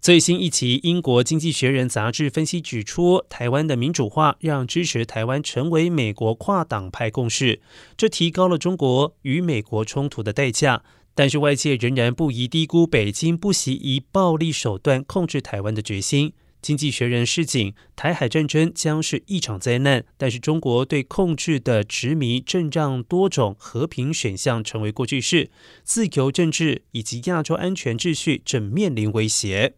最新一期英国经济学人杂志分析指出台湾的民主化让支持台湾成为美国跨党派共识。这提高了中国与美国冲突的代价但是外界仍然不宜低估北京不惜以暴力手段控制台湾的决心。经济学人示警台海战争将是一场灾难但是中国对控制的执迷正让多种和平选项成为过去式自由政治以及亚洲安全秩序正面临威胁。